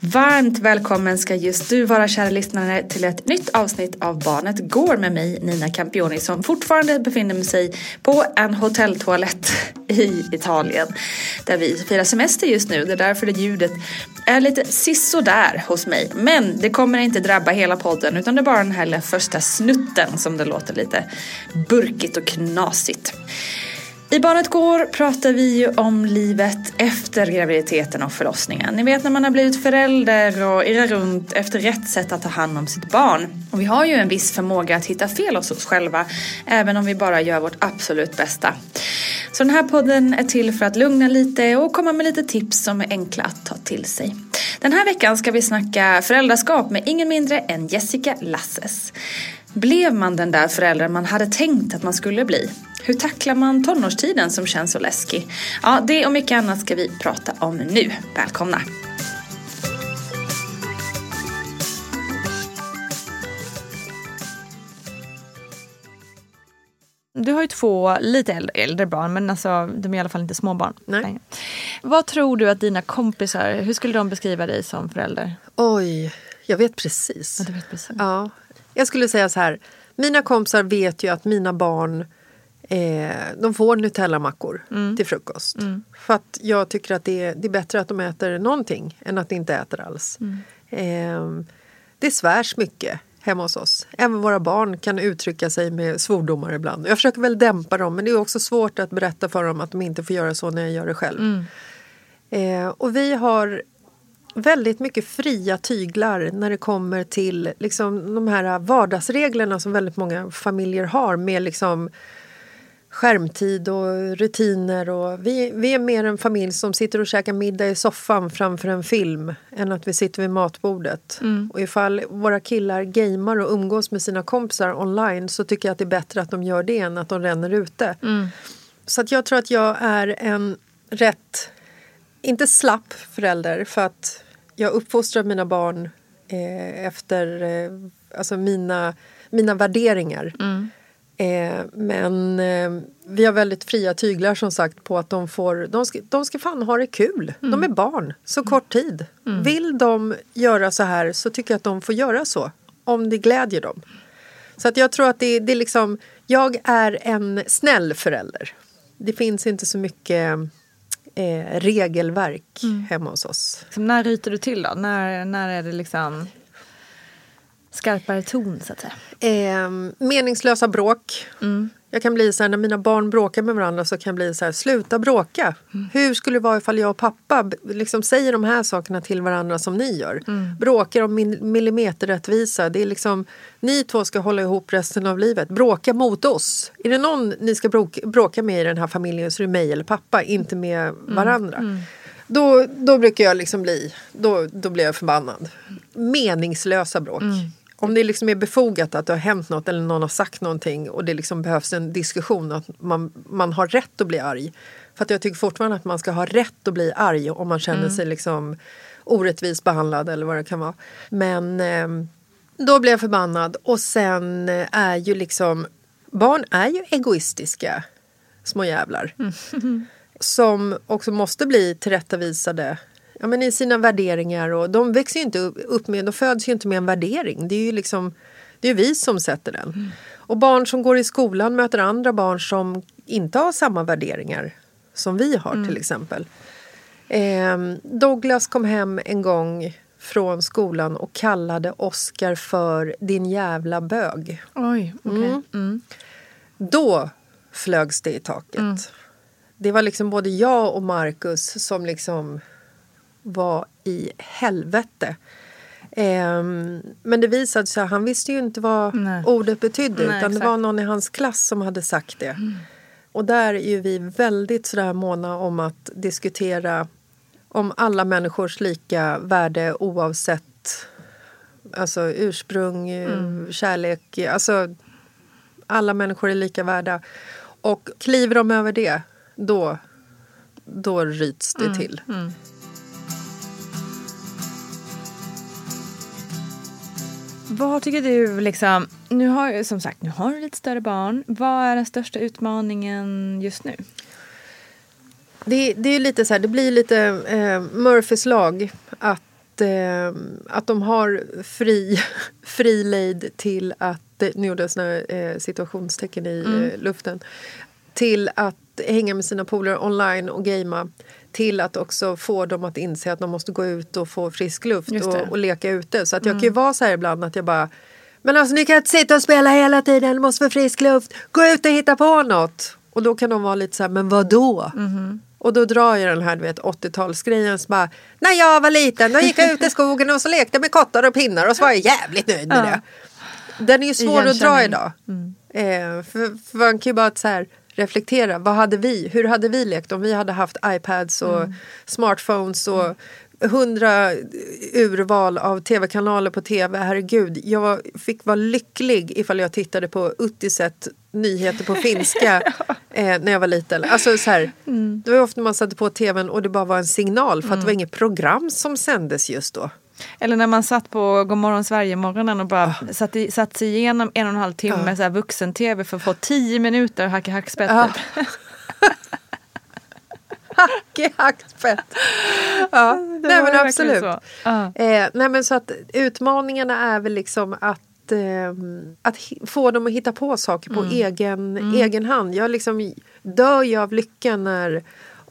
Varmt välkommen ska just du vara kära lyssnare till ett nytt avsnitt av Barnet Går med mig Nina Campioni som fortfarande befinner sig på en hotelltoalett i Italien där vi firar semester just nu. Det är därför det ljudet är lite sisådär hos mig. Men det kommer inte drabba hela podden utan det är bara den här första snutten som det låter lite burkigt och knasigt. I Barnet Går pratar vi ju om livet efter graviditeten och förlossningen. Ni vet när man har blivit förälder och irrar runt efter rätt sätt att ta hand om sitt barn. Och vi har ju en viss förmåga att hitta fel hos oss själva, även om vi bara gör vårt absolut bästa. Så den här podden är till för att lugna lite och komma med lite tips som är enkla att ta till sig. Den här veckan ska vi snacka föräldraskap med ingen mindre än Jessica Lasses. Blev man den där föräldern man hade tänkt att man skulle bli? Hur tacklar man tonårstiden som känns så läskig? Ja, det och mycket annat ska vi prata om nu. Välkomna! Du har ju två lite äldre, äldre barn men alltså, de är i alla fall inte småbarn. Nej. Vad tror du att dina kompisar, hur skulle de beskriva dig som förälder? Oj, jag vet precis. Ja, du vet precis. Ja. Jag skulle säga så här. Mina kompisar vet ju att mina barn eh, de får Nutellamackor Mm. till frukost. För att jag tycker att det är, det är bättre att de äter någonting än att de inte äter alls. Mm. Eh, det svärs mycket hemma hos oss. Även våra barn kan uttrycka sig med svordomar ibland. Jag försöker väl dämpa dem men det är också svårt att berätta för dem att de inte får göra så när jag gör det själv. Mm. Eh, och vi har väldigt mycket fria tyglar när det kommer till liksom, de här vardagsreglerna som väldigt många familjer har med liksom, skärmtid och rutiner. Och vi, vi är mer en familj som sitter och käkar middag i soffan framför en film än att vi sitter vid matbordet. Och ifall våra killar gamer och umgås med sina kompisar online så tycker jag att det är bättre att de gör det än att de ränner ute. Så att jag tror att jag är en rätt, inte slapp förälder för att jag uppfostrar mina barn eh, efter eh, alltså mina, mina värderingar. Eh, men eh, vi har väldigt fria tyglar som sagt på att de får, de ska, de ska fan ha det kul. De är barn, så kort tid. Vill de göra så här så tycker jag att de får göra så. Om det glädjer dem. Så att jag tror att det, det är liksom, jag är en snäll förälder. Det finns inte så mycket eh, regelverk hemma hos oss. Så när ryter du till då? När, när är det liksom skarpare ton så att säga? Eh, meningslösa bråk. Jag kan bli så här, när mina barn bråkar med varandra så kan jag bli så här, sluta bråka. Hur skulle det vara ifall jag och pappa liksom säger de här sakerna till varandra som ni gör? Bråkar om millimeterrättvisa. Det är liksom, ni två ska hålla ihop resten av livet. Bråka mot oss. Är det någon ni ska bråka, bråka med i den här familjen så är det mig eller pappa, inte med varandra. Då, då brukar jag liksom bli, då, då blir jag förbannad. Meningslösa bråk. Om det liksom är befogat att det har hänt något eller någon har sagt någonting och det liksom behövs en diskussion att man, man har rätt att bli arg. För att jag tycker fortfarande att man ska ha rätt att bli arg om man känner sig liksom orättvist behandlad eller vad det kan vara. Men ehm, då blir jag förbannad och sen eh, är ju liksom barn är ju egoistiska små jävlar. Som också måste bli tillrättavisade ja, men i sina värderingar. Och de växer inte upp med, de föds ju inte med en värdering. Det är ju liksom, det är vi som sätter den. Och barn som går i skolan möter andra barn som inte har samma värderingar som vi har till exempel. Ehm, Douglas kom hem en gång från skolan och kallade Oscar för din jävla bög. Oj, okej. Mm. Då flögs det i taket. Det var liksom både jag och Marcus som liksom var i helvete. Ehm, men det visade sig att han visste ju inte vad Nej. ordet betydde Nej, utan det exakt. var någon i hans klass som hade sagt det. Och där är ju vi väldigt sådär måna om att diskutera om alla människors lika värde oavsett alltså ursprung, eh, kärlek. Alltså, alla människor är lika värda. Och kliver de över det, då, då ryts det till. Vad tycker du, liksom, nu har som sagt, nu har du lite större barn. Vad är den största utmaningen just nu? Det, det är lite så här, det blir lite eh, Murphys lag att, eh, att de har fri, fri lejd till att, eh, nu gjorde jag såna eh, situationstecken i eh, luften, till att hänga med sina polare online och gamea till att också få dem att inse att de måste gå ut och få frisk luft och, och leka ute. Så att jag kan ju vara så här ibland att jag bara men alltså ni kan inte sitta och spela hela tiden, ni måste få frisk luft. Gå ut och hitta på något. Och då kan de vara lite så här, men vad då? Och då drar jag den här du vet, 80-talsgrejen. Så bara, när jag var liten då gick jag ut i skogen och så lekte med kottar och pinnar och så var jag jävligt nöjd med det. Den är ju svår att dra idag. Eh, för, för man kan ju bara så här, reflektera. Vad hade vi? Hur hade vi lekt om vi hade haft iPads och smartphones och hundra urval av tv-kanaler på tv. Herregud, jag fick vara lycklig ifall jag tittade på Uttiset nyheter på finska eh, när jag var liten. Alltså, så här, Det var ofta man satte på tvn och det bara var en signal för att det var inget program som sändes just då. Eller när man satt på Godmorgon Sverige-morgonen och bara satt, i, satt sig igenom en och en halv timme så här vuxen-tv för att få tio minuter hack i hackspettet. Hack i hackspett. Ja, nej men absolut. så. Ja. Eh, nej men så att utmaningarna är väl liksom att, eh, att få dem att hitta på saker på egen, egen hand. Jag liksom dör ju av lycka när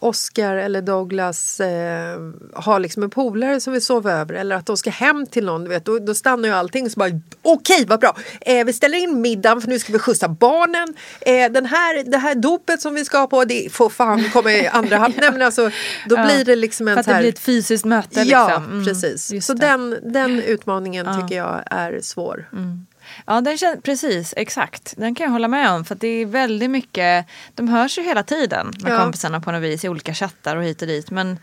Oscar eller Douglas eh, har liksom en polare som vill sova över eller att de ska hem till någon. Du vet, då, då stannar ju allting så bara okej vad bra. Eh, vi ställer in middagen för nu ska vi skjutsa barnen. Eh, den här, det här dopet som vi ska ha på det får fan komma i andra hand. Nej, men alltså, då Ja, blir det liksom en För att det här, blir ett fysiskt möte. Ja, liksom. Mm, precis. Så det. den, den utmaningen tycker jag är svår. Ja, den kän- precis, exakt. Den kan jag hålla med om. För det är väldigt mycket, de hörs ju hela tiden med Ja. kompisarna på något vis i olika chattar och hit och dit. Men,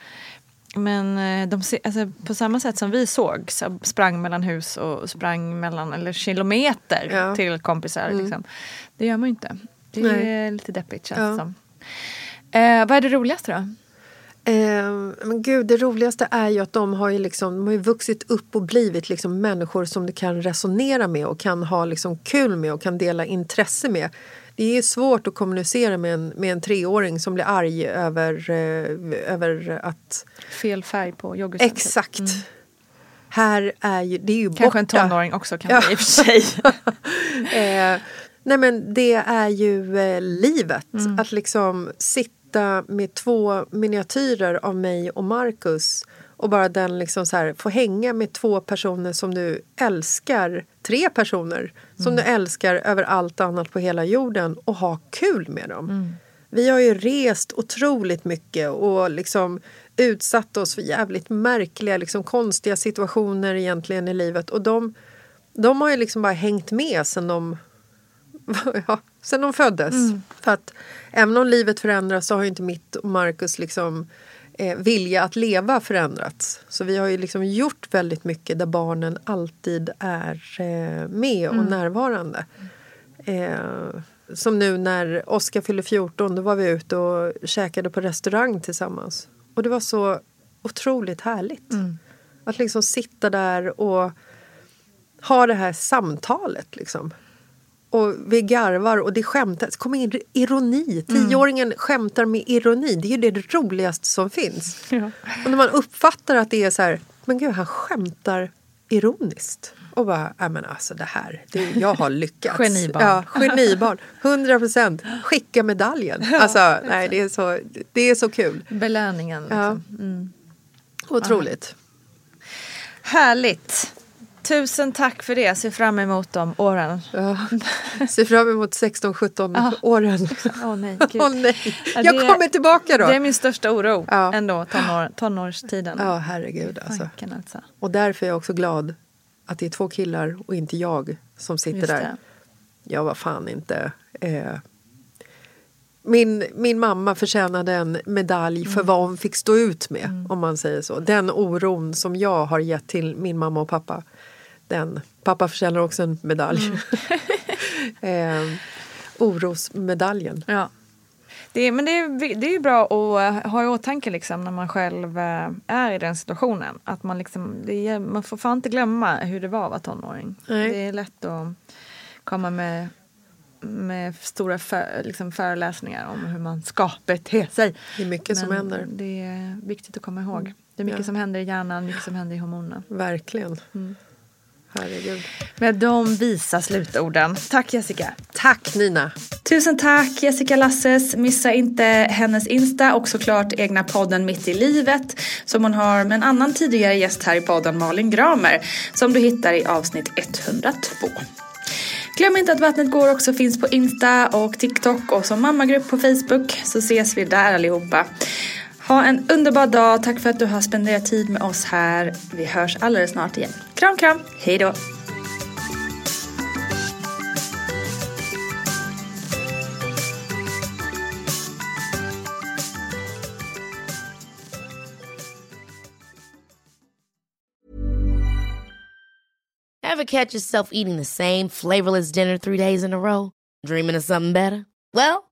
men eh, de, alltså, på samma sätt som vi såg, så sprang mellan hus och sprang mellan, eller kilometer Ja. Mm. till kompisar. Liksom. Det gör man ju inte. Det är Nej. lite deppigt känns Ja. det som. Eh, vad är det roligaste då? Eh, men gud, det roligaste är ju att de har ju, liksom, de har ju vuxit upp och blivit liksom människor som du kan resonera med och kan ha liksom kul med och kan dela intresse med. Det är svårt att kommunicera med en, med en treåring som blir arg över, eh, över att... Fel färg på yoghurten. typ. Exakt. Här är ju, det är ju Kanske en borta. tonåring också kanske i och för sig. Eh, nej men det är ju eh, livet. Mm. Att liksom sitta med två miniatyrer av mig och Marcus och bara den liksom så här, få hänga med två personer som du älskar, tre personer som Mm. du älskar över allt annat på hela jorden och ha kul med dem. Mm. Vi har ju rest otroligt mycket och liksom utsatt oss för jävligt märkliga, liksom konstiga situationer egentligen i livet. Och de, de har ju liksom bara hängt med sen de, ja, sen de föddes. För att även om livet förändras så har ju inte mitt och Marcus liksom, eh, vilja att leva förändrats. Så vi har ju liksom gjort väldigt mycket där barnen alltid är eh, med och närvarande. Eh, som nu när Oskar fyllde 14, då var vi ute och käkade på restaurang tillsammans. Och det var så otroligt härligt. Att liksom sitta där och ha det här samtalet. Liksom. Och vi garvar och det skämtas. Kommer in ironi. Tioåringen skämtar med ironi. Det är ju det roligaste som finns. Och när man uppfattar att det är så här, men gud han skämtar ironiskt. Och bara, men alltså det här, det, jag har lyckats. Genibarn. Ja, genibarn. 100 procent. Skicka medaljen. Alltså, nej, det, är så, det är så kul. Belöningen. Ja. Liksom. Otroligt. Härligt. Tusen tack för det. Jag ser fram emot de åren. Ja. Ser fram emot 16-17 åren. Åh nej, Åh nej, Ja, jag det- kommer tillbaka då. Det är min största oro Ja. ändå, tonår, tonårstiden. Ja, herregud alltså. Fanken alltså. Och därför är jag också glad att det är två killar och inte jag som sitter Just där. det. Jag var fan inte... Eh, min, min mamma förtjänade en medalj Mm. för vad hon fick stå ut med, om man säger så. Den oron som jag har gett till min mamma och pappa, den... Pappa förtjänar också en medalj. Mm. eh, orosmedaljen. Ja. Det är, men det är, det är bra att ha i åtanke liksom, när man själv eh, är i den situationen. Att man, liksom, är, man får fan inte glömma hur det var att vara tonåring. Nej. Det är lätt att komma med, med stora för, liksom föreläsningar om hur man ska bete sig. Det är mycket som Men händer. Det är viktigt att komma ihåg. Det är mycket Ja. som händer i hjärnan, mycket som händer i hormonerna. Verkligen. Mm. Herregud. Med de visa slutorden. Tack Jessica! Tack Nina! Tusen tack Jessica Lasses. Missa inte hennes Insta och såklart egna podden Mitt i livet som hon har med en annan tidigare gäst här i podden, Malin Gramer, som du hittar i avsnitt 102. Glöm inte att Vattnet går också finns på Insta och TikTok och som mammagrupp på Facebook så ses vi där allihopa. Ha en underbar dag. Tack för att du har spenderat tid med oss här. Vi hörs alldeles snart igen. Kram, kram. Hej då. Ever catch yourself eating the same flavorless dinner three days in a row? Dreaming of something better? Well,